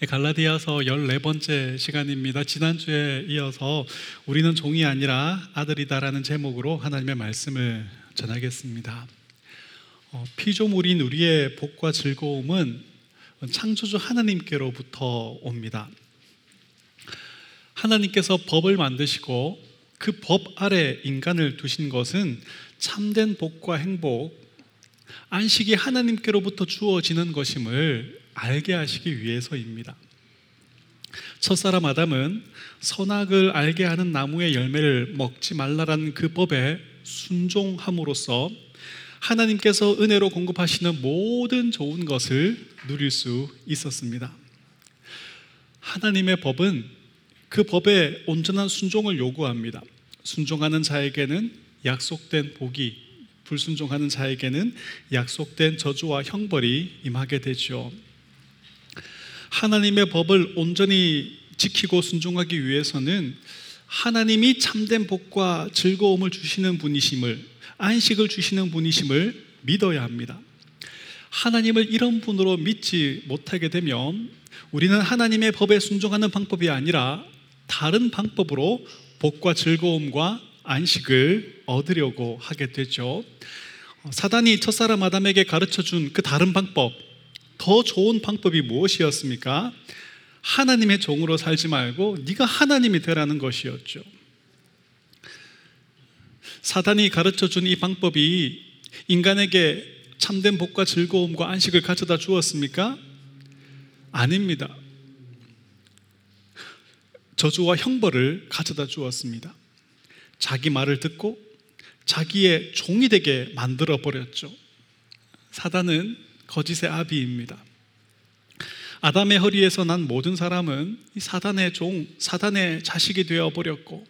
네, 갈라디아서 14번째 시간입니다. 지난주에 이어서 우리는 종이 아니라 아들이다라는 제목으로 하나님의 말씀을 전하겠습니다. 어, 피조물인 우리의 복과 즐거움은 창조주 하나님께로부터 옵니다. 하나님께서 법을 만드시고 그 법 아래 인간을 두신 것은 참된 복과 행복, 안식이 하나님께로부터 주어지는 것임을 알게 하시기 위해서입니다. 첫사람 아담은 선악을 알게 하는 나무의 열매를 먹지 말라라는 그 법에 순종함으로써 하나님께서 은혜로 공급하시는 모든 좋은 것을 누릴 수 있었습니다. 하나님의 법은 그 법에 온전한 순종을 요구합니다. 순종하는 자에게는 약속된 복이, 불순종하는 자에게는 약속된 저주와 형벌이 임하게 되죠. 하나님의 법을 온전히 지키고 순종하기 위해서는 하나님이 참된 복과 즐거움을 주시는 분이심을, 안식을 주시는 분이심을 믿어야 합니다. 하나님을 이런 분으로 믿지 못하게 되면 우리는 하나님의 법에 순종하는 방법이 아니라 다른 방법으로 복과 즐거움과 안식을 얻으려고 하게 되죠. 사단이 첫사람 아담에게 가르쳐 준 그 다른 방법, 더 좋은 방법이 무엇이었습니까? 하나님의 종으로 살지 말고 네가 하나님이 되라는 것이었죠. 사단이 가르쳐 준 이 방법이 인간에게 참된 복과 즐거움과 안식을 가져다 주었습니까? 아닙니다. 저주와 형벌을 가져다 주었습니다. 자기 말을 듣고 자기의 종이 되게 만들어 버렸죠. 사단은 거짓의 아비입니다. 아담의 허리에서 난 모든 사람은 사단의 종, 사단의 자식이 되어 버렸고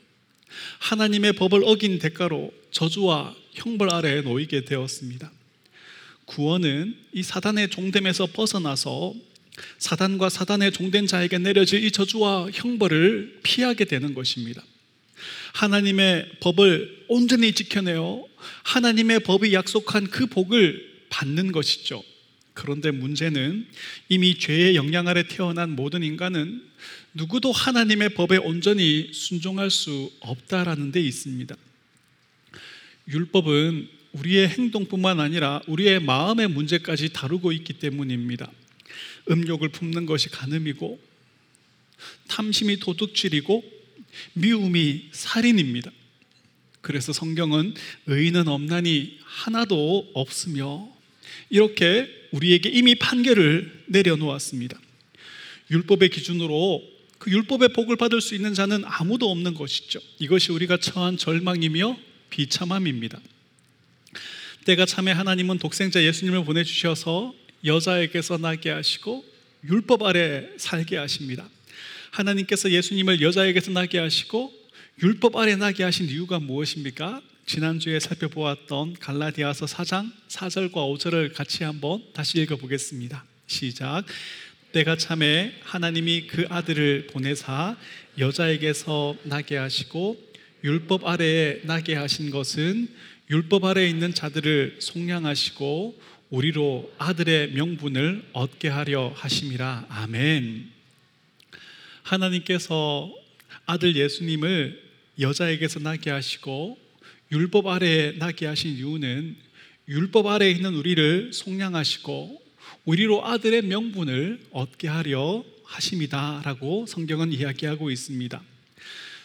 하나님의 법을 어긴 대가로 저주와 형벌 아래에 놓이게 되었습니다. 구원은 이 사단의 종됨에서 벗어나서 사단과 사단의 종된 자에게 내려질 이 저주와 형벌을 피하게 되는 것입니다. 하나님의 법을 온전히 지켜내어 하나님의 법이 약속한 그 복을 받는 것이죠. 그런데 문제는 이미 죄의 영향 아래 태어난 모든 인간은 누구도 하나님의 법에 온전히 순종할 수 없다라는 데 있습니다. 율법은 우리의 행동뿐만 아니라 우리의 마음의 문제까지 다루고 있기 때문입니다. 음욕을 품는 것이 간음이고 탐심이 도둑질이고 미움이 살인입니다. 그래서 성경은 의인은 없나니 하나도 없으며 이렇게 우리에게 이미 판결을 내려놓았습니다. 율법의 기준으로 그 율법의 복을 받을 수 있는 자는 아무도 없는 것이죠. 이것이 우리가 처한 절망이며 비참함입니다. 때가 참에 하나님은 독생자 예수님을 보내주셔서 여자에게서 나게 하시고 율법 아래 살게 하십니다. 하나님께서 예수님을 여자에게서 나게 하시고 율법 아래 나게 하신 이유가 무엇입니까? 지난주에 살펴보았던 갈라디아서 4장 4절과 5절을 같이 한번 다시 읽어보겠습니다. 시작. 때가 참에 하나님이 그 아들을 보내사 여자에게서 나게 하시고 율법 아래에 나게 하신 것은 율법 아래에 있는 자들을 속량하시고 우리로 아들의 명분을 얻게 하려 하심이라. 아멘. 하나님께서 아들 예수님을 여자에게서 나게 하시고 율법 아래에 나게 하신 이유는 율법 아래에 있는 우리를 속량하시고 우리로 아들의 명분을 얻게 하려 하심이다라고 성경은 이야기하고 있습니다.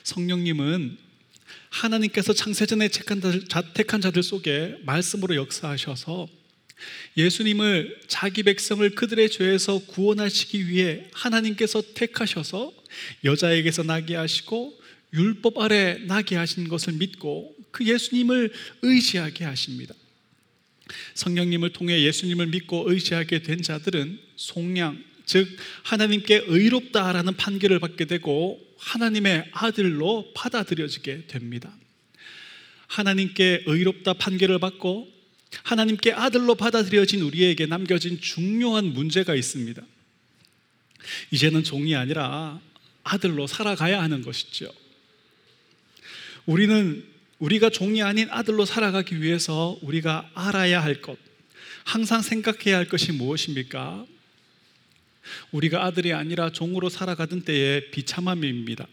성령님은 하나님께서 창세전에 택한 자들 속에 말씀으로 역사하셔서 예수님을 자기 백성을 그들의 죄에서 구원하시기 위해 하나님께서 택하셔서 여자에게서 나게 하시고 율법 아래 나게 하신 것을 믿고 그 예수님을 의지하게 하십니다. 성령님을 통해 예수님을 믿고 의지하게 된 자들은 속량, 즉 하나님께 의롭다라는 판결을 받게 되고 하나님의 아들로 받아들여지게 됩니다. 하나님께 의롭다 판결을 받고 하나님께 아들로 받아들여진 우리에게 남겨진 중요한 문제가 있습니다. 이제는 종이 아니라 아들로 살아가야 하는 것이죠. 우리는 우리가 종이 아닌 아들로 살아가기 위해서 우리가 알아야 할 것, 항상 생각해야 할 것이 무엇입니까? 우리가 아들이 아니라 종으로 살아가던 때의 비참함입니다.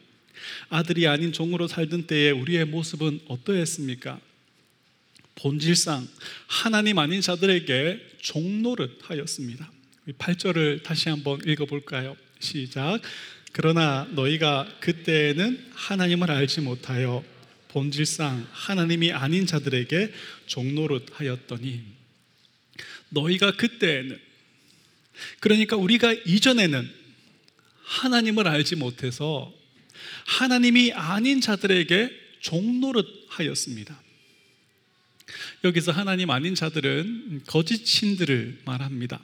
아들이 아닌 종으로 살던 때에 우리의 모습은 어떠했습니까? 본질상 하나님 아닌 자들에게 종노릇 하였습니다. 8절을 다시 한번 읽어볼까요? 시작. 그러나 너희가 그때는 하나님을 알지 못하여 본질상 하나님이 아닌 자들에게 종노릇 하였더니 너희가 그때는 그러니까 우리가 이전에는 하나님을 알지 못해서 하나님이 아닌 자들에게 종노릇 하였습니다. 여기서 하나님 아닌 자들은 거짓 신들을 말합니다.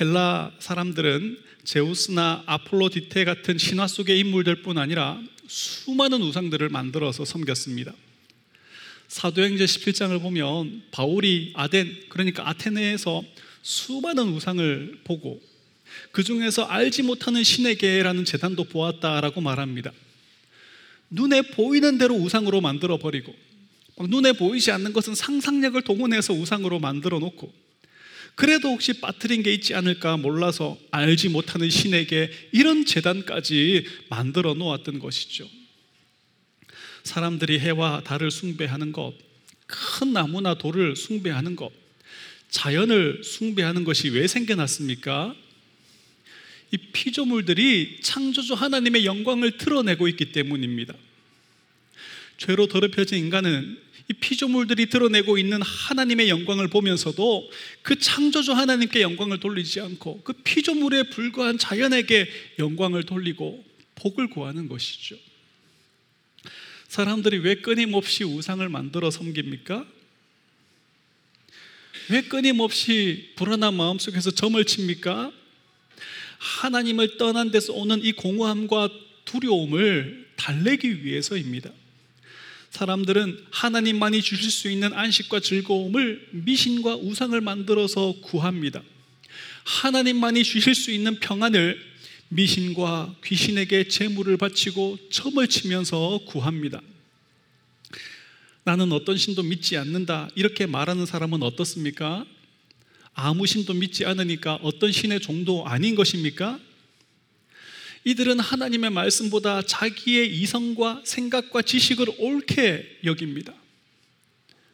헬라 사람들은 제우스나 아폴로디테 같은 신화 속의 인물들 뿐 아니라 수많은 우상들을 만들어서 섬겼습니다. 사도행전 17장을 보면 바울이 아덴 그러니까 아테네에서 수많은 우상을 보고 그 중에서 알지 못하는 신에게라는 재단도 보았다라고 말합니다. 눈에 보이는 대로 우상으로 만들어 버리고 눈에 보이지 않는 것은 상상력을 동원해서 우상으로 만들어 놓고 그래도 혹시 빠뜨린 게 있지 않을까 몰라서 알지 못하는 신에게 이런 재단까지 만들어 놓았던 것이죠. 사람들이 해와 달을 숭배하는 것, 큰 나무나 돌을 숭배하는 것, 자연을 숭배하는 것이 왜 생겨났습니까? 이 피조물들이 창조주 하나님의 영광을 드러내고 있기 때문입니다. 죄로 더럽혀진 인간은 이 피조물들이 드러내고 있는 하나님의 영광을 보면서도 그 창조주 하나님께 영광을 돌리지 않고 그 피조물에 불과한 자연에게 영광을 돌리고 복을 구하는 것이죠. 사람들이 왜 끊임없이 우상을 만들어 섬깁니까? 왜 끊임없이 불안한 마음속에서 점을 칩니까? 하나님을 떠난 데서 오는 이 공허함과 두려움을 달래기 위해서입니다. 사람들은 하나님만이 주실 수 있는 안식과 즐거움을 미신과 우상을 만들어서 구합니다. 하나님만이 주실 수 있는 평안을 미신과 귀신에게 재물을 바치고 점을 치면서 구합니다. 나는 어떤 신도 믿지 않는다. 이렇게 말하는 사람은 어떻습니까? 아무 신도 믿지 않으니까 어떤 신의 종도 아닌 것입니까? 이들은 하나님의 말씀보다 자기의 이성과 생각과 지식을 옳게 여깁니다.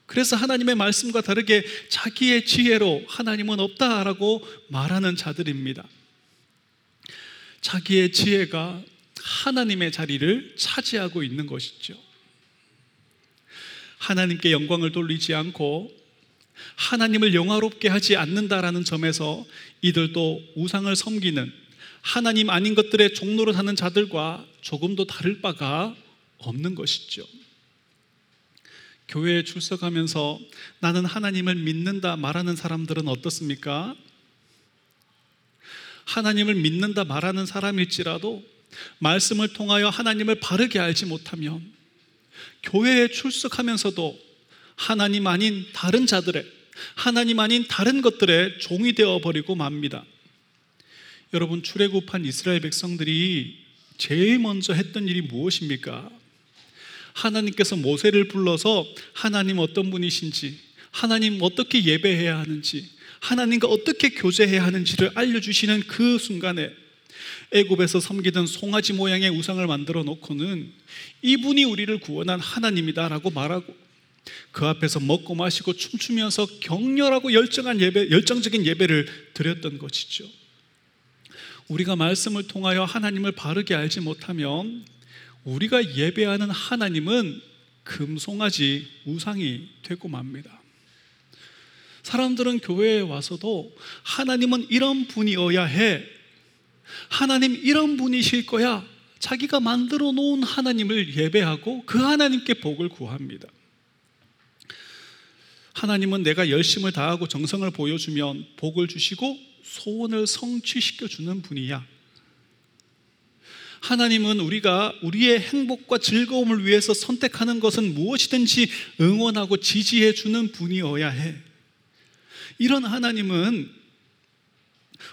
그래서 하나님의 말씀과 다르게 자기의 지혜로 하나님은 없다라고 말하는 자들입니다. 자기의 지혜가 하나님의 자리를 차지하고 있는 것이죠. 하나님께 영광을 돌리지 않고 하나님을 영화롭게 하지 않는다라는 점에서 이들도 우상을 섬기는 하나님 아닌 것들의 종로를 하는 자들과 조금도 다를 바가 없는 것이죠. 교회에 출석하면서 나는 하나님을 믿는다 말하는 사람들은 어떻습니까? 하나님을 믿는다 말하는 사람일지라도 말씀을 통하여 하나님을 바르게 알지 못하면 교회에 출석하면서도 하나님 아닌 다른 자들의 하나님 아닌 다른 것들의 종이 되어 버리고 맙니다. 여러분 출애굽한 이스라엘 백성들이 제일 먼저 했던 일이 무엇입니까? 하나님께서 모세를 불러서 하나님 어떤 분이신지, 하나님 어떻게 예배해야 하는지, 하나님과 어떻게 교제해야 하는지를 알려주시는 그 순간에 애굽에서 섬기던 송아지 모양의 우상을 만들어 놓고는 이분이 우리를 구원한 하나님이다라고 말하고 그 앞에서 먹고 마시고 춤추면서 격렬하고 열정한 예배, 열정적인 예배를 드렸던 것이죠. 우리가 말씀을 통하여 하나님을 바르게 알지 못하면 우리가 예배하는 하나님은 금송아지 우상이 되고 맙니다. 사람들은 교회에 와서도 하나님은 이런 분이어야 해. 하나님 이런 분이실 거야. 자기가 만들어 놓은 하나님을 예배하고 그 하나님께 복을 구합니다. 하나님은 내가 열심을 다하고 정성을 보여주면 복을 주시고 소원을 성취시켜 주는 분이야. 하나님은 우리가 우리의 행복과 즐거움을 위해서 선택하는 것은 무엇이든지 응원하고 지지해 주는 분이어야 해. 이런 하나님은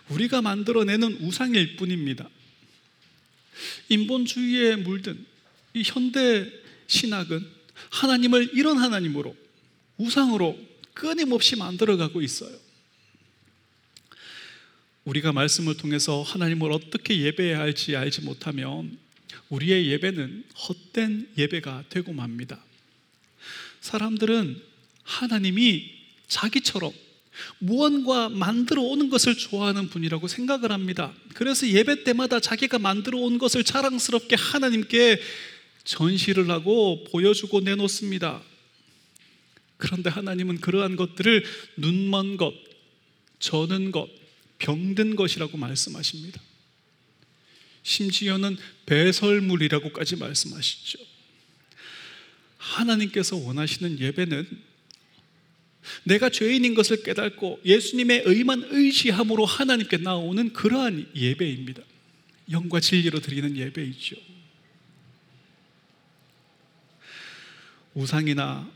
우리가 만들어내는 우상일 뿐입니다. 인본주의에 물든 이 현대 신학은 하나님을 이런 하나님으로 우상으로 끊임없이 만들어가고 있어요. 우리가 말씀을 통해서 하나님을 어떻게 예배해야 할지 알지 못하면 우리의 예배는 헛된 예배가 되고 맙니다. 사람들은 하나님이 자기처럼 무언가 만들어 오는 것을 좋아하는 분이라고 생각을 합니다. 그래서 예배 때마다 자기가 만들어 온 것을 자랑스럽게 하나님께 전시를 하고 보여주고 내놓습니다. 그런데 하나님은 그러한 것들을 눈먼 것, 저는 것, 병든 것이라고 말씀하십니다. 심지어는 배설물이라고까지 말씀하시죠. 하나님께서 원하시는 예배는 내가 죄인인 것을 깨닫고 예수님의 의만 의지함으로 하나님께 나오는 그러한 예배입니다. 영과 진리로 드리는 예배이죠. 우상이나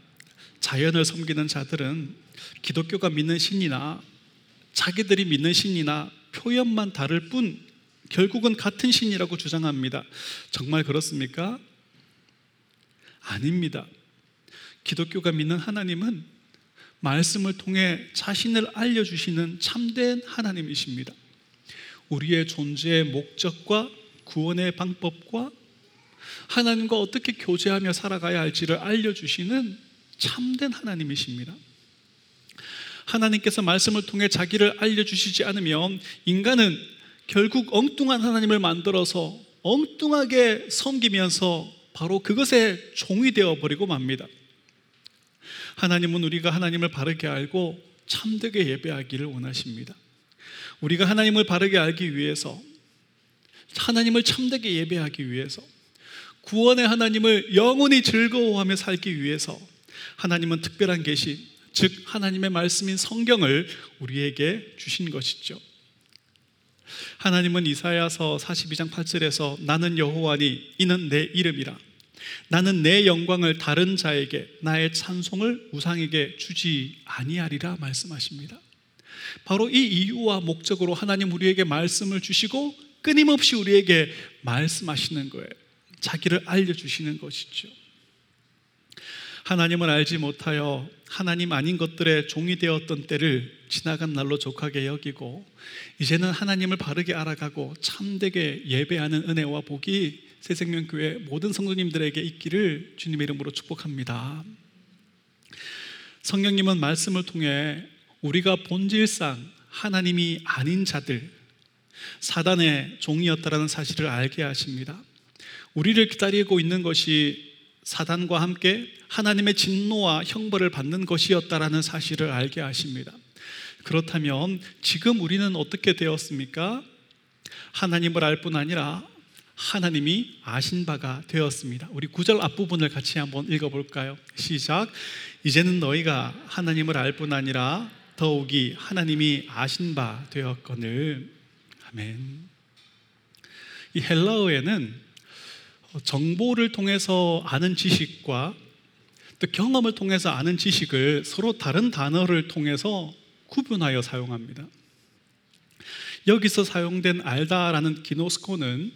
자연을 섬기는 자들은 기독교가 믿는 신이나 자기들이 믿는 신이나 표현만 다를 뿐 결국은 같은 신이라고 주장합니다. 정말 그렇습니까? 아닙니다. 기독교가 믿는 하나님은 말씀을 통해 자신을 알려주시는 참된 하나님이십니다. 우리의 존재의 목적과 구원의 방법과 하나님과 어떻게 교제하며 살아가야 할지를 알려주시는 참된 하나님이십니다. 하나님께서 말씀을 통해 자기를 알려주시지 않으면 인간은 결국 엉뚱한 하나님을 만들어서 엉뚱하게 섬기면서 바로 그것에 종이 되어 버리고 맙니다. 하나님은 우리가 하나님을 바르게 알고 참되게 예배하기를 원하십니다. 우리가 하나님을 바르게 알기 위해서 하나님을 참되게 예배하기 위해서 구원의 하나님을 영원히 즐거워하며 살기 위해서 하나님은 특별한 계시, 즉 하나님의 말씀인 성경을 우리에게 주신 것이죠. 하나님은 이사야서 42장 8절에서 나는 여호와니 이는 내 이름이라 나는 내 영광을 다른 자에게 나의 찬송을 우상에게 주지 아니하리라 말씀하십니다. 바로 이 이유와 목적으로 하나님 우리에게 말씀을 주시고 끊임없이 우리에게 말씀하시는 거예요. 자기를 알려 주시는 것이죠. 하나님을 알지 못하여 하나님 아닌 것들의 종이 되었던 때를 지나간 날로 족하게 여기고 이제는 하나님을 바르게 알아가고 참되게 예배하는 은혜와 복이 새생명교회 모든 성도님들에게 있기를 주님의 이름으로 축복합니다. 성령님은 말씀을 통해 우리가 본질상 하나님이 아닌 자들, 사단의 종이었다라는 사실을 알게 하십니다. 우리를 기다리고 있는 것이 사단과 함께 하나님의 진노와 형벌을 받는 것이었다라는 사실을 알게 하십니다. 그렇다면 지금 우리는 어떻게 되었습니까? 하나님을 알 뿐 아니라 하나님이 아신 바가 되었습니다. 우리 구절 앞부분을 같이 한번 읽어볼까요? 시작. 이제는 너희가 하나님을 알 뿐 아니라 더욱이 하나님이 아신 바 되었거늘. 아멘. 이 헬라어에는 정보를 통해서 아는 지식과 또 경험을 통해서 아는 지식을 서로 다른 단어를 통해서 구분하여 사용합니다. 여기서 사용된 알다라는 기노스코는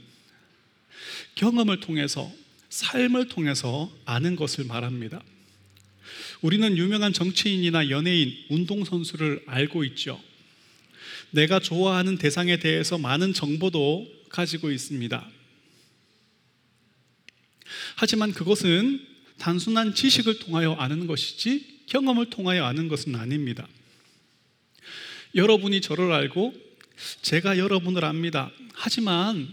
경험을 통해서 삶을 통해서 아는 것을 말합니다. 우리는 유명한 정치인이나 연예인, 운동선수를 알고 있죠. 내가 좋아하는 대상에 대해서 많은 정보도 가지고 있습니다. 하지만 그것은 단순한 지식을 통하여 아는 것이지 경험을 통하여 아는 것은 아닙니다. 여러분이 저를 알고 제가 여러분을 압니다. 하지만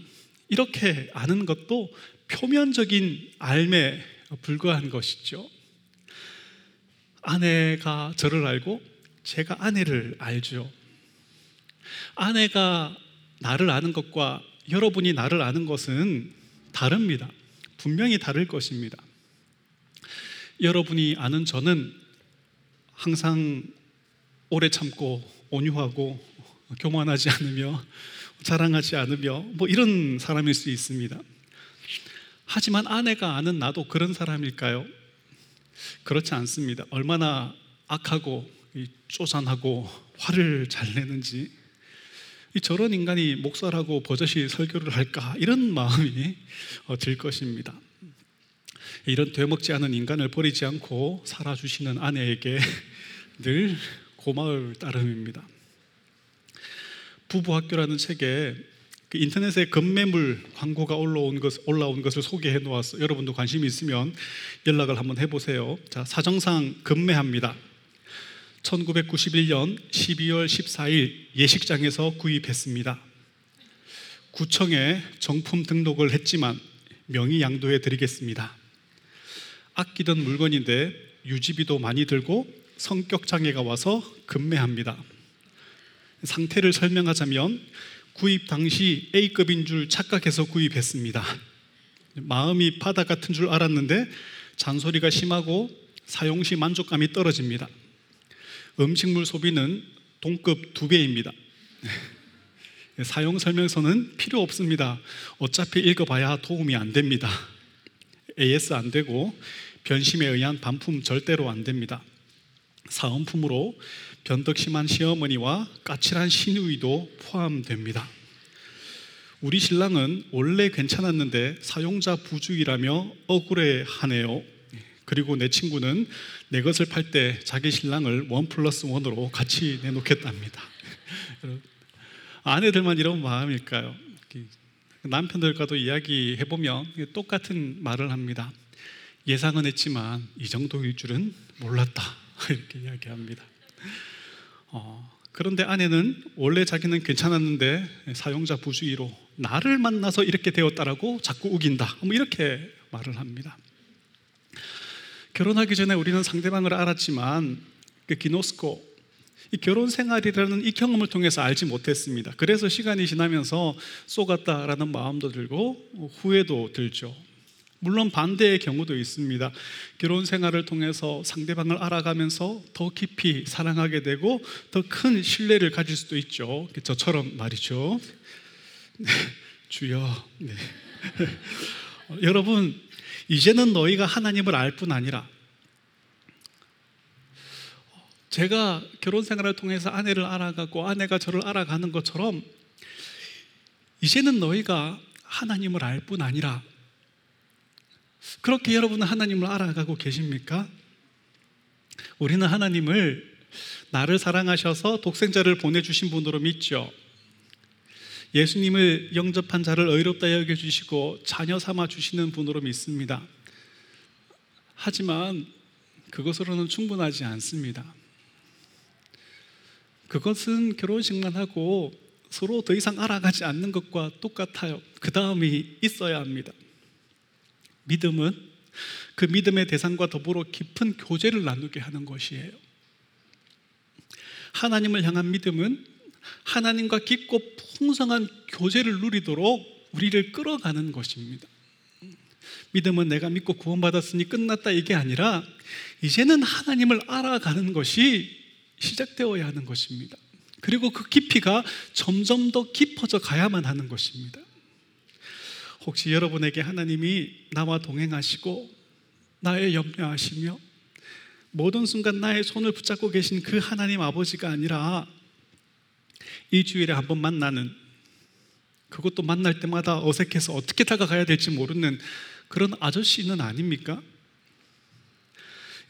이렇게 아는 것도 표면적인 알매 불과한 것이죠. 아내가 저를 알고 제가 아내를 알죠. 아내가 나를 아는 것과 여러분이 나를 아는 것은 다릅니다. 분명히 다를 것입니다. 여러분이 아는 저는 항상 오래 참고 온유하고 교만하지 않으며 자랑하지 않으며 뭐 이런 사람일 수 있습니다. 하지만 아내가 아는 나도 그런 사람일까요? 그렇지 않습니다. 얼마나 악하고 쪼잔하고 화를 잘 내는지 저런 인간이 목사라고 버젓이 설교를 할까 이런 마음이 어, 들 것입니다. 이런 되먹지 않은 인간을 버리지 않고 살아주시는 아내에게 늘 고마울 따름입니다. 부부학교라는 책에 그 인터넷에 급매물 광고가 올라온 것, 올라온 것을 소개해 놓았어. 여러분도 관심이 있으면 연락을 한번 해보세요. 자, 사정상 급매합니다. 1991년 12월 14일 예식장에서 구입했습니다. 구청에 정품 등록을 했지만 명의 양도해 드리겠습니다. 아끼던 물건인데 유지비도 많이 들고 성격 장애가 와서 급매합니다. 상태를 설명하자면 구입 당시 A급인 줄 착각해서 구입했습니다. 마음이 바다 같은 줄 알았는데 잔소리가 심하고 사용 시 만족감이 떨어집니다. 음식물 소비는 동급 두 배입니다. 사용 설명서는 필요 없습니다. 어차피 읽어봐야 도움이 안 됩니다. AS 안 되고 변심에 의한 반품 절대로 안 됩니다. 사은품으로 변덕 심한 시어머니와 까칠한 시누이도 포함됩니다. 우리 신랑은 원래 괜찮았는데 사용자 부주의라며 억울해하네요. 그리고 내 친구는 내 것을 팔 때 자기 신랑을 원 플러스 원으로 같이 내놓겠답니다. 아내들만 이런 마음일까요? 남편들과도 이야기해 보면 똑같은 말을 합니다. 예상은 했지만 이 정도일 줄은 몰랐다 이렇게 이야기합니다. 어, 그런데 아내는 원래 자기는 괜찮았는데 사용자 부주의로 나를 만나서 이렇게 되었다라고 자꾸 우긴다. 뭐 이렇게 말을 합니다. 결혼하기 전에 우리는 상대방을 알았지만 그 기노스코 이 결혼 생활이라는 이 경험을 통해서 알지 못했습니다. 그래서 시간이 지나면서 쏘갔다라는 마음도 들고 후회도 들죠. 물론 반대의 경우도 있습니다. 결혼 생활을 통해서 상대방을 알아가면서 더 깊이 사랑하게 되고 더 큰 신뢰를 가질 수도 있죠. 저처럼 말이죠. 네, 주여. 네. 여러분, 이제는 너희가 하나님을 알 뿐 아니라 제가 결혼 생활을 통해서 아내를 알아가고 아내가 저를 알아가는 것처럼 이제는 너희가 하나님을 알 뿐 아니라 그렇게 여러분은 하나님을 알아가고 계십니까? 우리는 하나님을 나를 사랑하셔서 독생자를 보내주신 분으로 믿죠. 예수님을 영접한 자를 의롭다 여겨 주시고 자녀 삼아 주시는 분으로 믿습니다. 하지만 그것으로는 충분하지 않습니다. 그것은 결혼식만 하고 서로 더 이상 알아가지 않는 것과 똑같아요. 그 다음이 있어야 합니다. 믿음은 그 믿음의 대상과 더불어 깊은 교제를 나누게 하는 것이에요. 하나님을 향한 믿음은 하나님과 깊고 풍성한 교제를 누리도록 우리를 끌어가는 것입니다. 믿음은 내가 믿고 구원받았으니 끝났다 이게 아니라 이제는 하나님을 알아가는 것이 시작되어야 하는 것입니다. 그리고 그 깊이가 점점 더 깊어져 가야만 하는 것입니다. 혹시 여러분에게 하나님이 나와 동행하시고 나의 염려하시며 모든 순간 나의 손을 붙잡고 계신 그 하나님 아버지가 아니라 일주일에 한 번 만나는 그것도 만날 때마다 어색해서 어떻게 다가가야 될지 모르는 그런 아저씨는 아닙니까?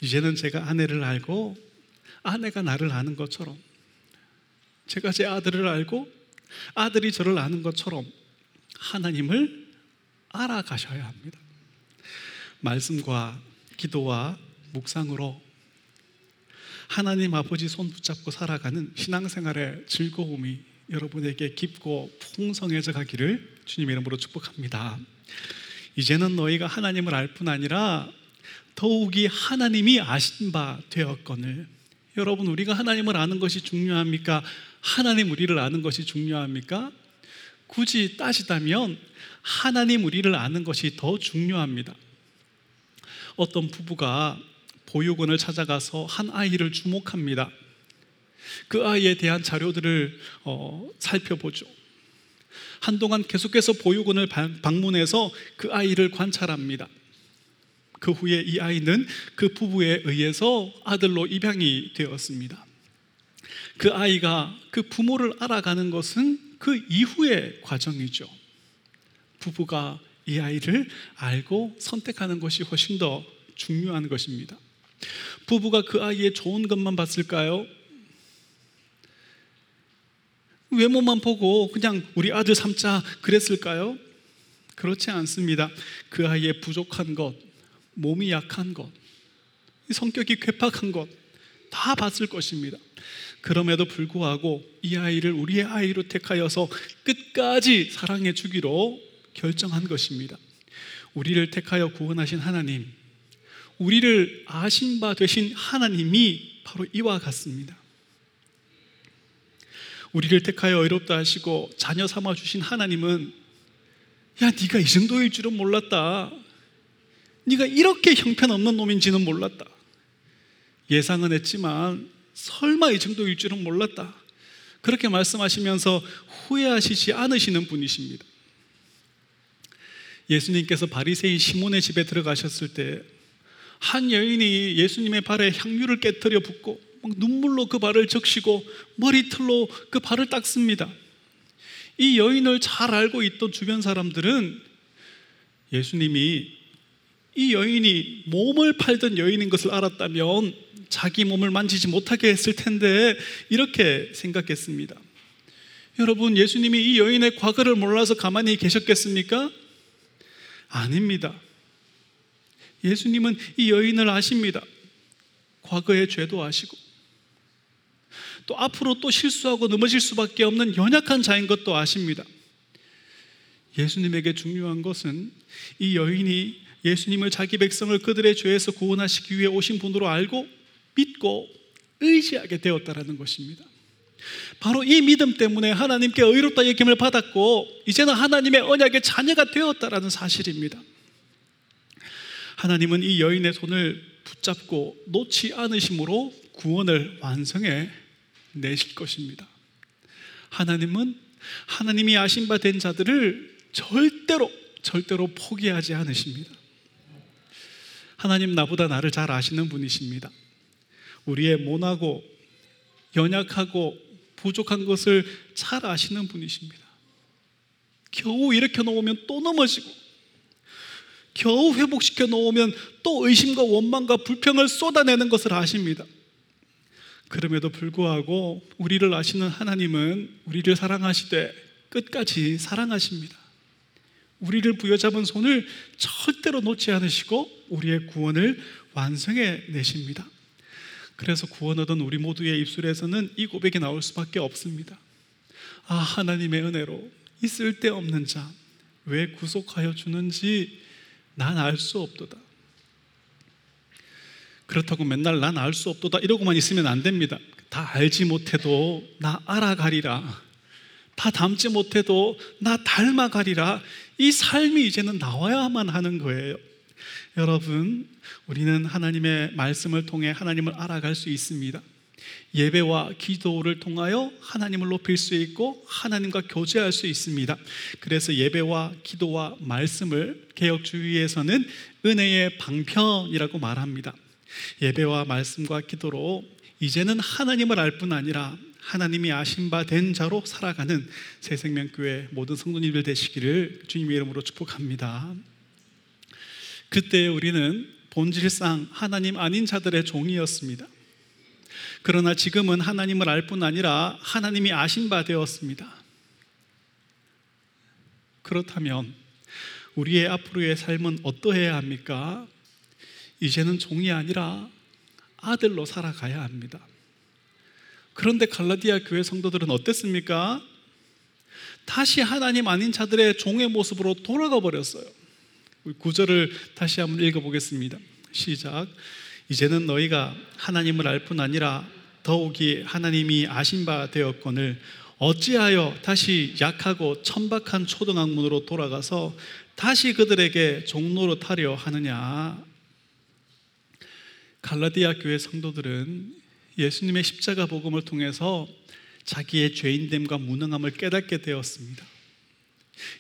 이제는 제가 아내를 알고 아내가 나를 아는 것처럼 제가 제 아들을 알고 아들이 저를 아는 것처럼 하나님을 알아가셔야 합니다. 말씀과 기도와 묵상으로 하나님 아버지 손 붙잡고 살아가는 신앙생활의 즐거움이 여러분에게 깊고 풍성해져 가기를 주님 이름으로 축복합니다. 이제는 너희가 하나님을 알 뿐 아니라 더욱이 하나님이 아신 바 되었거늘. 여러분, 우리가 하나님을 아는 것이 중요합니까? 하나님 우리를 아는 것이 중요합니까? 굳이 따지다면 하나님 우리를 아는 것이 더 중요합니다. 어떤 부부가 보육원을 찾아가서 한 아이를 주목합니다. 그 아이에 대한 자료들을 어, 살펴보죠. 한동안 계속해서 보육원을 방문해서 그 아이를 관찰합니다. 그 후에 이 아이는 그 부부에 의해서 아들로 입양이 되었습니다. 그 아이가 그 부모를 알아가는 것은 그 이후의 과정이죠. 부부가 이 아이를 알고 선택하는 것이 훨씬 더 중요한 것입니다. 부부가 그 아이의 좋은 것만 봤을까요? 외모만 보고 그냥 우리 아들 삼자 그랬을까요? 그렇지 않습니다. 그 아이의 부족한 것, 몸이 약한 것, 성격이 괴팍한 것, 다 봤을 것입니다. 그럼에도 불구하고 이 아이를 우리의 아이로 택하여서 끝까지 사랑해 주기로 결정한 것입니다. 우리를 택하여 구원하신 하나님, 우리를 아신 바 되신 하나님이 바로 이와 같습니다. 우리를 택하여 의롭다 하시고 자녀 삼아 주신 하나님은 야 네가 이 정도일 줄은 몰랐다. 네가 이렇게 형편없는 놈인지는 몰랐다. 예상은 했지만 설마 이 정도일 줄은 몰랐다. 그렇게 말씀하시면서 후회하시지 않으시는 분이십니다. 예수님께서 바리새인 시몬의 집에 들어가셨을 때 한 여인이 예수님의 발에 향유를 깨뜨려 붓고 눈물로 그 발을 적시고 머리틀로 그 발을 닦습니다. 이 여인을 잘 알고 있던 주변 사람들은 예수님이 이 여인이 몸을 팔던 여인인 것을 알았다면 자기 몸을 만지지 못하게 했을 텐데 이렇게 생각했습니다. 여러분, 예수님이 이 여인의 과거를 몰라서 가만히 계셨겠습니까? 아닙니다. 예수님은 이 여인을 아십니다. 과거의 죄도 아시고 또 앞으로 또 실수하고 넘어질 수밖에 없는 연약한 자인 것도 아십니다. 예수님에게 중요한 것은 이 여인이 예수님을 자기 백성을 그들의 죄에서 구원하시기 위해 오신 분으로 알고 믿고 의지하게 되었다라는 것입니다. 바로 이 믿음 때문에 하나님께 의롭다 여김을 받았고 이제는 하나님의 언약의 자녀가 되었다라는 사실입니다. 하나님은 이 여인의 손을 붙잡고 놓지 않으심으로 구원을 완성해 내실 것입니다. 하나님은 하나님이 아신 바 된 자들을 절대로 절대로 포기하지 않으십니다. 하나님 나보다 나를 잘 아시는 분이십니다. 우리의 모나고 연약하고 부족한 것을 잘 아시는 분이십니다. 겨우 일으켜 놓으면 또 넘어지고 겨우 회복시켜 놓으면 또 의심과 원망과 불평을 쏟아내는 것을 아십니다. 그럼에도 불구하고 우리를 아시는 하나님은 우리를 사랑하시되 끝까지 사랑하십니다. 우리를 부여잡은 손을 절대로 놓지 않으시고 우리의 구원을 완성해 내십니다. 그래서 구원 얻은 우리 모두의 입술에서는 이 고백이 나올 수밖에 없습니다. 아, 하나님의 은혜로 이 쓸데없는 자, 왜 구속하여 주는지 난 알 수 없도다. 그렇다고 맨날 난 알 수 없도다 이러고만 있으면 안 됩니다. 다 알지 못해도 나 알아가리라. 다 닮지 못해도 나 닮아가리라. 이 삶이 이제는 나와야만 하는 거예요. 여러분, 우리는 하나님의 말씀을 통해 하나님을 알아갈 수 있습니다. 예배와 기도를 통하여 하나님을 높일 수 있고 하나님과 교제할 수 있습니다. 그래서 예배와 기도와 말씀을 개혁주의에서는 은혜의 방편이라고 말합니다. 예배와 말씀과 기도로 이제는 하나님을 알 뿐 아니라 하나님이 아신 바 된 자로 살아가는 새생명교회 모든 성도님들 되시기를 주님의 이름으로 축복합니다. 그때 우리는 본질상 하나님 아닌 자들의 종이었습니다. 그러나 지금은 하나님을 알 뿐 아니라 하나님이 아신 바 되었습니다. 그렇다면 우리의 앞으로의 삶은 어떠해야 합니까? 이제는 종이 아니라 아들로 살아가야 합니다. 그런데 갈라디아 교회 성도들은 어땠습니까? 다시 하나님 아닌 자들의 종의 모습으로 돌아가 버렸어요. 구절을 다시 한번 읽어보겠습니다. 시작. 이제는 너희가 하나님을 알 뿐 아니라 더욱이 하나님이 아신 바 되었거늘 어찌하여 다시 약하고 천박한 초등학문으로 돌아가서 다시 그들에게 종로로 타려 하느냐 갈라디아 교회 성도들은 예수님의 십자가 복음을 통해서 자기의 죄인됨과 무능함을 깨닫게 되었습니다.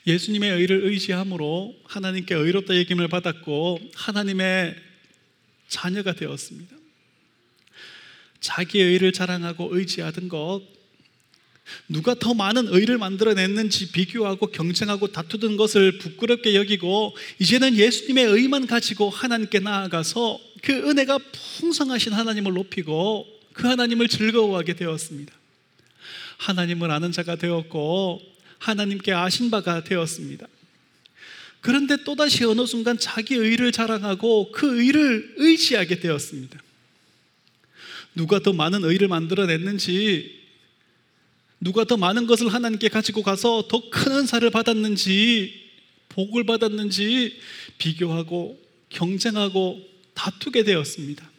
예수님의 의를 의지함으로 하나님께 의롭다 얘김을 받았고 하나님의 자녀가 되었습니다. 자기의 의를 자랑하고 의지하던 것 누가 더 많은 의를 만들어냈는지 비교하고 경쟁하고 다투던 것을 부끄럽게 여기고 이제는 예수님의 의만 가지고 하나님께 나아가서 그 은혜가 풍성하신 하나님을 높이고 그 하나님을 즐거워하게 되었습니다. 하나님을 아는 자가 되었고 하나님께 아신 바가 되었습니다. 그런데 또다시 어느 순간 자기 의를 자랑하고 그 의를 의지하게 되었습니다. 누가 더 많은 의를 만들어냈는지, 누가 더 많은 것을 하나님께 가지고 가서 더 큰 은사를 받았는지, 복을 받았는지 비교하고 경쟁하고 다투게 되었습니다.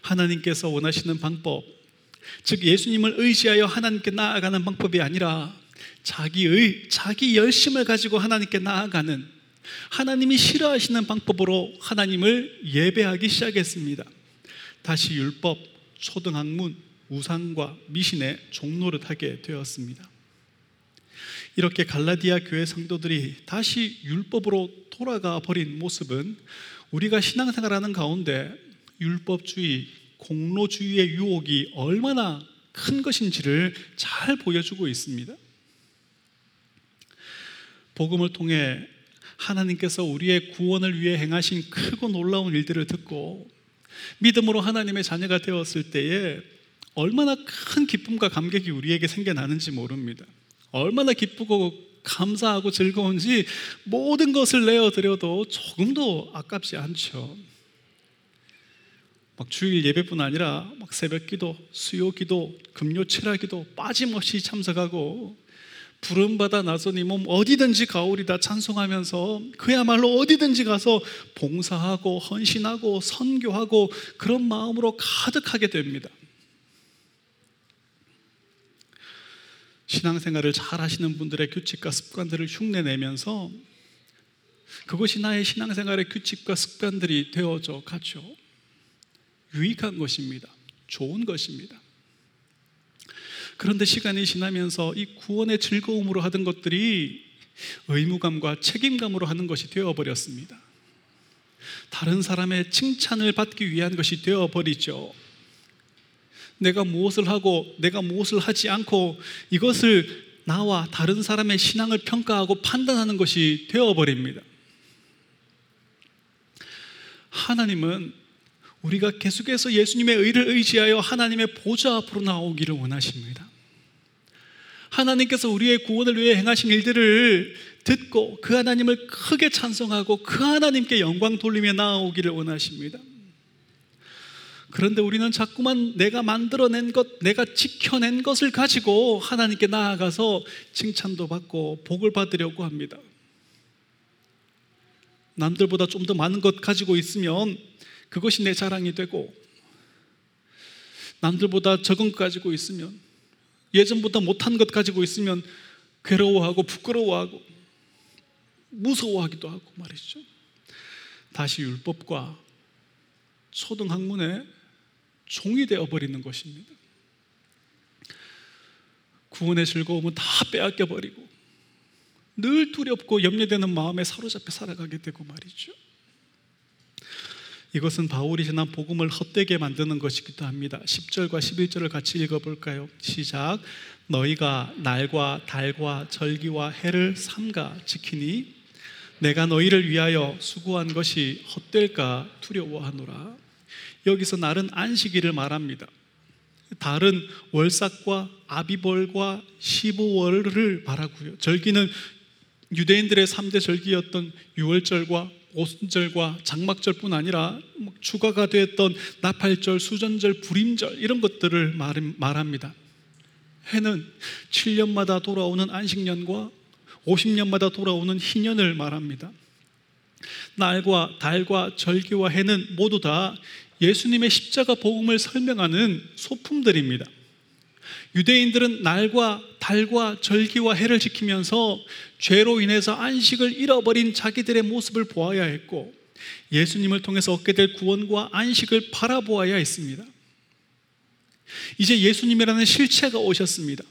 하나님께서 원하시는 방법, 즉 예수님을 의지하여 하나님께 나아가는 방법이 아니라 자기의 자기 열심을 가지고 하나님께 나아가는 하나님이 싫어하시는 방법으로 하나님을 예배하기 시작했습니다. 다시 율법, 초등학문, 우상과 미신의 종노릇하게 되었습니다. 이렇게 갈라디아 교회 성도들이 다시 율법으로 돌아가 버린 모습은 우리가 신앙생활하는 가운데 율법주의, 공로주의의 유혹이 얼마나 큰 것인지를 잘 보여주고 있습니다. 복음을 통해 하나님께서 우리의 구원을 위해 행하신 크고 놀라운 일들을 듣고 믿음으로 하나님의 자녀가 되었을 때에 얼마나 큰 기쁨과 감격이 우리에게 생겨나는지 모릅니다. 얼마나 기쁘고 감사하고 즐거운지 모든 것을 내어드려도 조금도 아깝지 않죠. 막 주일 예배뿐 아니라 막 새벽 기도, 수요 기도, 금요 철야 기도 빠짐없이 참석하고 부름받아 나서니 몸 어디든지 가오리다 찬송하면서 그야말로 어디든지 가서 봉사하고 헌신하고 선교하고 그런 마음으로 가득하게 됩니다. 신앙생활을 잘 하시는 분들의 규칙과 습관들을 흉내내면서 그것이 나의 신앙생활의 규칙과 습관들이 되어져 가죠. 유익한 것입니다. 좋은 것입니다. 그런데 시간이 지나면서 이 구원의 즐거움으로 하던 것들이 의무감과 책임감으로 하는 것이 되어버렸습니다. 다른 사람의 칭찬을 받기 위한 것이 되어버리죠. 내가 무엇을 하고 내가 무엇을 하지 않고 이것을 나와 다른 사람의 신앙을 평가하고 판단하는 것이 되어버립니다. 하나님은 우리가 계속해서 예수님의 의를 의지하여 하나님의 보좌 앞으로 나오기를 원하십니다. 하나님께서 우리의 구원을 위해 행하신 일들을 듣고 그 하나님을 크게 찬송하고 그 하나님께 영광 돌리며 나아오기를 원하십니다. 그런데 우리는 자꾸만 내가 만들어낸 것, 내가 지켜낸 것을 가지고 하나님께 나아가서 칭찬도 받고 복을 받으려고 합니다. 남들보다 좀 더 많은 것 가지고 있으면 그것이 내 자랑이 되고 남들보다 적은 것 가지고 있으면 예전보다 못한 것 가지고 있으면 괴로워하고 부끄러워하고 무서워하기도 하고 말이죠. 다시 율법과 초등학문에 종이 되어 버리는 것입니다. 구원의 즐거움은 다 빼앗겨 버리고 늘 두렵고 염려되는 마음에 사로잡혀 살아가게 되고 말이죠. 이것은 바울이 전한 복음을 헛되게 만드는 것이기도 합니다. 10절과 11절을 같이 읽어볼까요? 시작. 너희가 날과 달과 절기와 해를 삼가 지키니 내가 너희를 위하여 수고한 것이 헛될까 두려워하노라. 여기서 날은 안식일을 말합니다. 달은 월삭과 아비벌과 15월을 말하고요. 절기는 유대인들의 3대 절기였던 유월절과 오순절과 장막절뿐 아니라 추가가 되었던 나팔절, 수전절, 불임절 이런 것들을 말합니다. 해는 7년마다 돌아오는 안식년과 50년마다 돌아오는 희년을 말합니다. 날과 달과 절기와 해는 모두 다 예수님의 십자가 복음을 설명하는 소품들입니다. 유대인들은 날과 달과 절기와 해를 지키면서 죄로 인해서 안식을 잃어버린 자기들의 모습을 보아야 했고 예수님을 통해서 얻게 될 구원과 안식을 바라보아야 했습니다. 이제 예수님이라는 실체가 오셨습니다.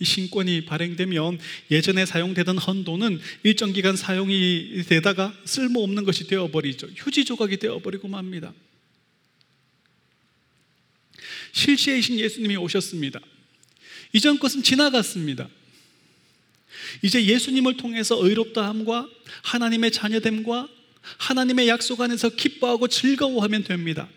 이 신권이 발행되면 예전에 사용되던 헌도는 일정 기간 사용이 되다가 쓸모없는 것이 되어버리죠. 휴지 조각이 되어버리고 맙니다. 실체이신 예수님이 오셨습니다. 이전 것은 지나갔습니다. 이제 예수님을 통해서 의롭다함과 하나님의 자녀됨과 하나님의 약속 안에서 기뻐하고 즐거워하면 됩니다.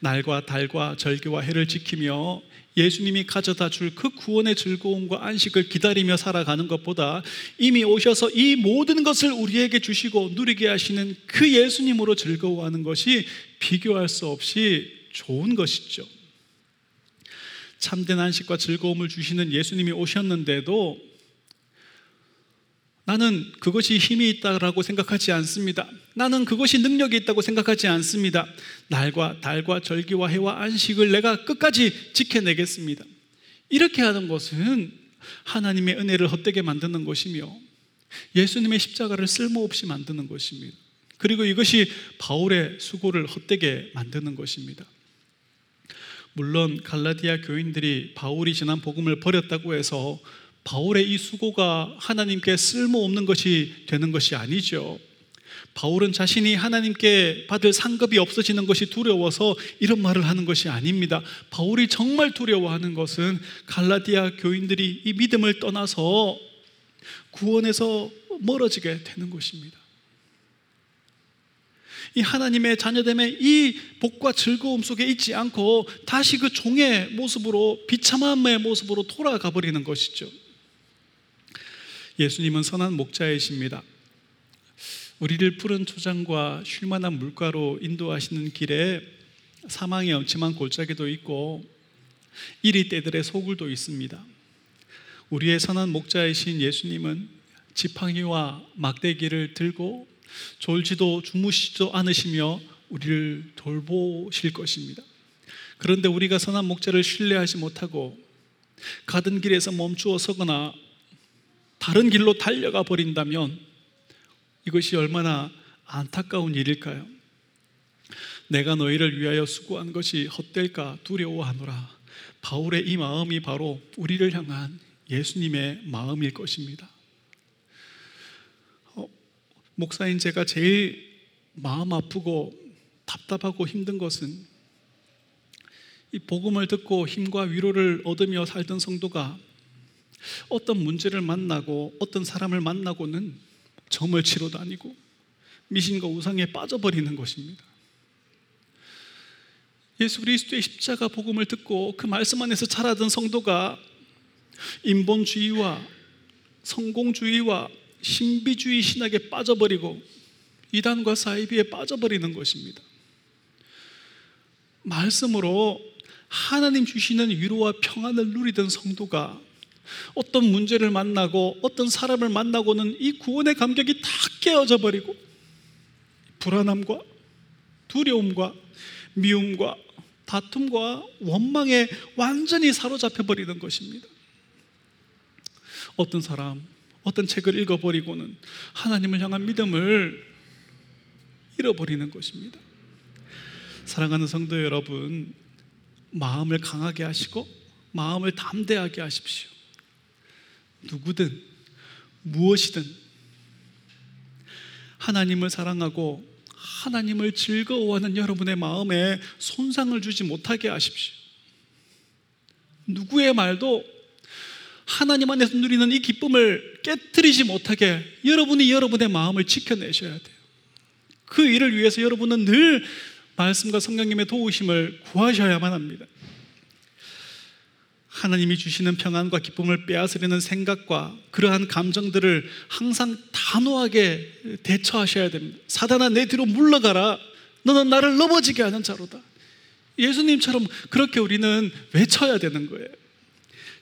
날과 달과 절기와 해를 지키며 예수님이 가져다 줄 그 구원의 즐거움과 안식을 기다리며 살아가는 것보다 이미 오셔서 이 모든 것을 우리에게 주시고 누리게 하시는 그 예수님으로 즐거워하는 것이 비교할 수 없이 좋은 것이죠. 참된 안식과 즐거움을 주시는 예수님이 오셨는데도 나는 그것이 힘이 있다라고 생각하지 않습니다. 나는 그것이 능력이 있다고 생각하지 않습니다. 날과 달과 절기와 해와 안식을 내가 끝까지 지켜내겠습니다. 이렇게 하는 것은 하나님의 은혜를 헛되게 만드는 것이며 예수님의 십자가를 쓸모없이 만드는 것입니다. 그리고 이것이 바울의 수고를 헛되게 만드는 것입니다. 물론 갈라디아 교인들이 바울이 지난 복음을 버렸다고 해서 바울의 이 수고가 하나님께 쓸모없는 것이 되는 것이 아니죠. 바울은 자신이 하나님께 받을 상급이 없어지는 것이 두려워서 이런 말을 하는 것이 아닙니다. 바울이 정말 두려워하는 것은 갈라디아 교인들이 이 믿음을 떠나서 구원에서 멀어지게 되는 것입니다. 이 하나님의 자녀됨의 이 복과 즐거움 속에 있지 않고 다시 그 종의 모습으로 비참함의 모습으로 돌아가 버리는 것이죠. 예수님은 선한 목자이십니다. 우리를 푸른 초장과 쉴 만한 물가로 인도하시는 길에 사망의 엄침한 골짜기도 있고 이리 때들의 소굴도 있습니다. 우리의 선한 목자이신 예수님은 지팡이와 막대기를 들고 졸지도 주무시지도 않으시며 우리를 돌보실 것입니다. 그런데 우리가 선한 목자를 신뢰하지 못하고 가던 길에서 멈추어 서거나 다른 길로 달려가 버린다면 이것이 얼마나 안타까운 일일까요? 내가 너희를 위하여 수고한 것이 헛될까 두려워하노라. 바울의 이 마음이 바로 우리를 향한 예수님의 마음일 것입니다. 어, 목사인 제가 제일 마음 아프고 답답하고 힘든 것은 이 복음을 듣고 힘과 위로를 얻으며 살던 성도가 어떤 문제를 만나고 어떤 사람을 만나고는 점을 치러 다니고 미신과 우상에 빠져버리는 것입니다. 예수 그리스도의 십자가 복음을 듣고 그 말씀 안에서 자라던 성도가 인본주의와 성공주의와 신비주의 신학에 빠져버리고 이단과 사이비에 빠져버리는 것입니다. 말씀으로 하나님 주시는 위로와 평안을 누리던 성도가 어떤 문제를 만나고 어떤 사람을 만나고는 이 구원의 감격이 다 깨어져 버리고 불안함과 두려움과 미움과 다툼과 원망에 완전히 사로잡혀 버리는 것입니다. 어떤 사람, 어떤 책을 읽어버리고는 하나님을 향한 믿음을 잃어버리는 것입니다. 사랑하는 성도 여러분, 마음을 강하게 하시고 마음을 담대하게 하십시오. 누구든 무엇이든 하나님을 사랑하고 하나님을 즐거워하는 여러분의 마음에 손상을 주지 못하게 하십시오. 누구의 말도 하나님 안에서 누리는 이 기쁨을 깨뜨리지 못하게 여러분이 여러분의 마음을 지켜내셔야 돼요. 그 일을 위해서 여러분은 늘 말씀과 성령님의 도우심을 구하셔야만 합니다. 하나님이 주시는 평안과 기쁨을 빼앗으려는 생각과 그러한 감정들을 항상 단호하게 대처하셔야 됩니다. 사단아 내 뒤로 물러가라. 너는 나를 넘어지게 하는 자로다. 예수님처럼 그렇게 우리는 외쳐야 되는 거예요.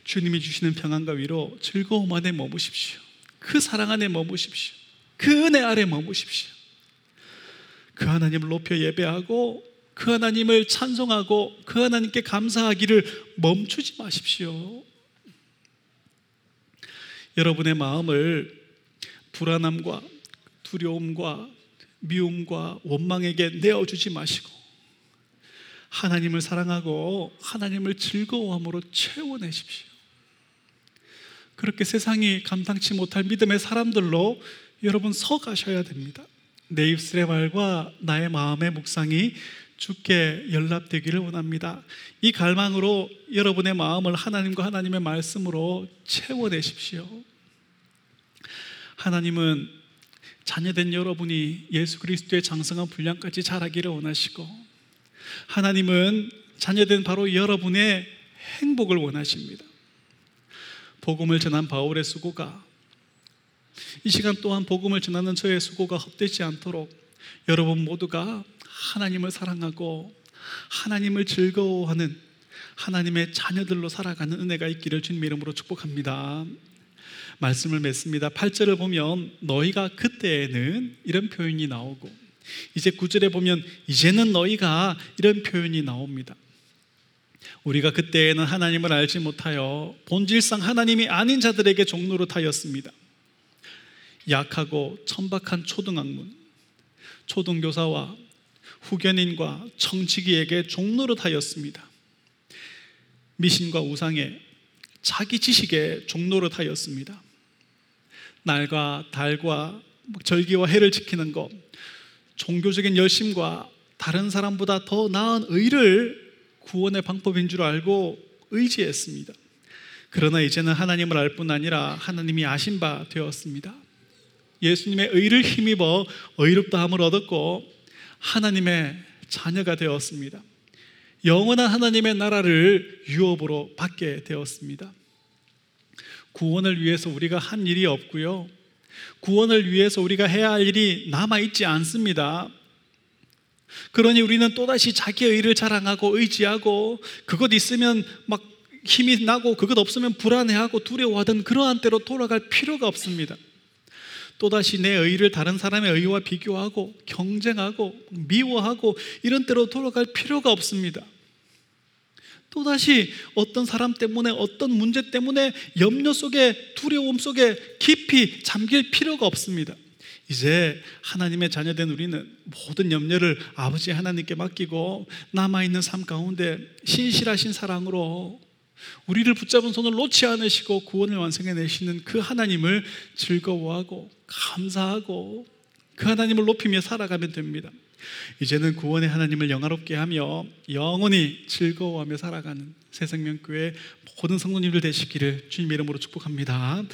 주님이 주시는 평안과 위로 즐거움 안에 머무십시오. 그 사랑 안에 머무십시오. 그 은혜 아래 머무십시오. 그 하나님을 높여 예배하고 그 하나님을 찬송하고 그 하나님께 감사하기를 멈추지 마십시오. 여러분의 마음을 불안함과 두려움과 미움과 원망에게 내어주지 마시고 하나님을 사랑하고 하나님을 즐거워함으로 채워내십시오. 그렇게 세상이 감당치 못할 믿음의 사람들로 여러분 서 가셔야 됩니다. 내 입술의 말과 나의 마음의 묵상이 주께 연락되기를 원합니다. 이 갈망으로 여러분의 마음을 하나님과 하나님의 말씀으로 채워내십시오. 하나님은 자녀된 여러분이 예수 그리스도의 장성한 분량까지 자라기를 원하시고 하나님은 자녀된 바로 여러분의 행복을 원하십니다. 복음을 전한 바울의 수고가 이 시간 또한 복음을 전하는 저의 수고가 헛되지 않도록 여러분 모두가 하나님을 사랑하고 하나님을 즐거워하는 하나님의 자녀들로 살아가는 은혜가 있기를 주님 이름으로 축복합니다. 말씀을 맺습니다. 8절을 보면 너희가 그때에는 이런 표현이 나오고 이제 9절에 보면 이제는 너희가 이런 표현이 나옵니다. 우리가 그때에는 하나님을 알지 못하여 본질상 하나님이 아닌 자들에게 종노릇하였습니다. 약하고 천박한 초등학문, 초등교사와 후견인과 청지기에게 종노릇하였습니다. 미신과 우상에 자기 지식에 종노릇하였습니다. 날과 달과 절기와 해를 지키는 것, 종교적인 열심과 다른 사람보다 더 나은 의를 구원의 방법인 줄 알고 의지했습니다. 그러나 이제는 하나님을 알 뿐 아니라 하나님이 아신 바 되었습니다. 예수님의 의를 힘입어 의롭다함을 얻었고 하나님의 자녀가 되었습니다. 영원한 하나님의 나라를 유업으로 받게 되었습니다. 구원을 위해서 우리가 한 일이 없고요. 구원을 위해서 우리가 해야 할 일이 남아 있지 않습니다. 그러니 우리는 또다시 자기의 의를 자랑하고 의지하고 그것 있으면 막 힘이 나고 그것 없으면 불안해하고 두려워하던 그러한 때로 돌아갈 필요가 없습니다. 또다시 내 의를 다른 사람의 의와 비교하고 경쟁하고 미워하고 이런 때로 돌아갈 필요가 없습니다. 또다시 어떤 사람 때문에 어떤 문제 때문에 염려 속에 두려움 속에 깊이 잠길 필요가 없습니다. 이제 하나님의 자녀된 우리는 모든 염려를 아버지 하나님께 맡기고 남아있는 삶 가운데 신실하신 사랑으로 우리를 붙잡은 손을 놓지 않으시고 구원을 완성해 내시는 그 하나님을 즐거워하고 감사하고 그 하나님을 높이며 살아가면 됩니다. 이제는 구원의 하나님을 영화롭게 하며 영원히 즐거워하며 살아가는 새생명교회 모든 성도님들 되시기를 주님 이름으로 축복합니다.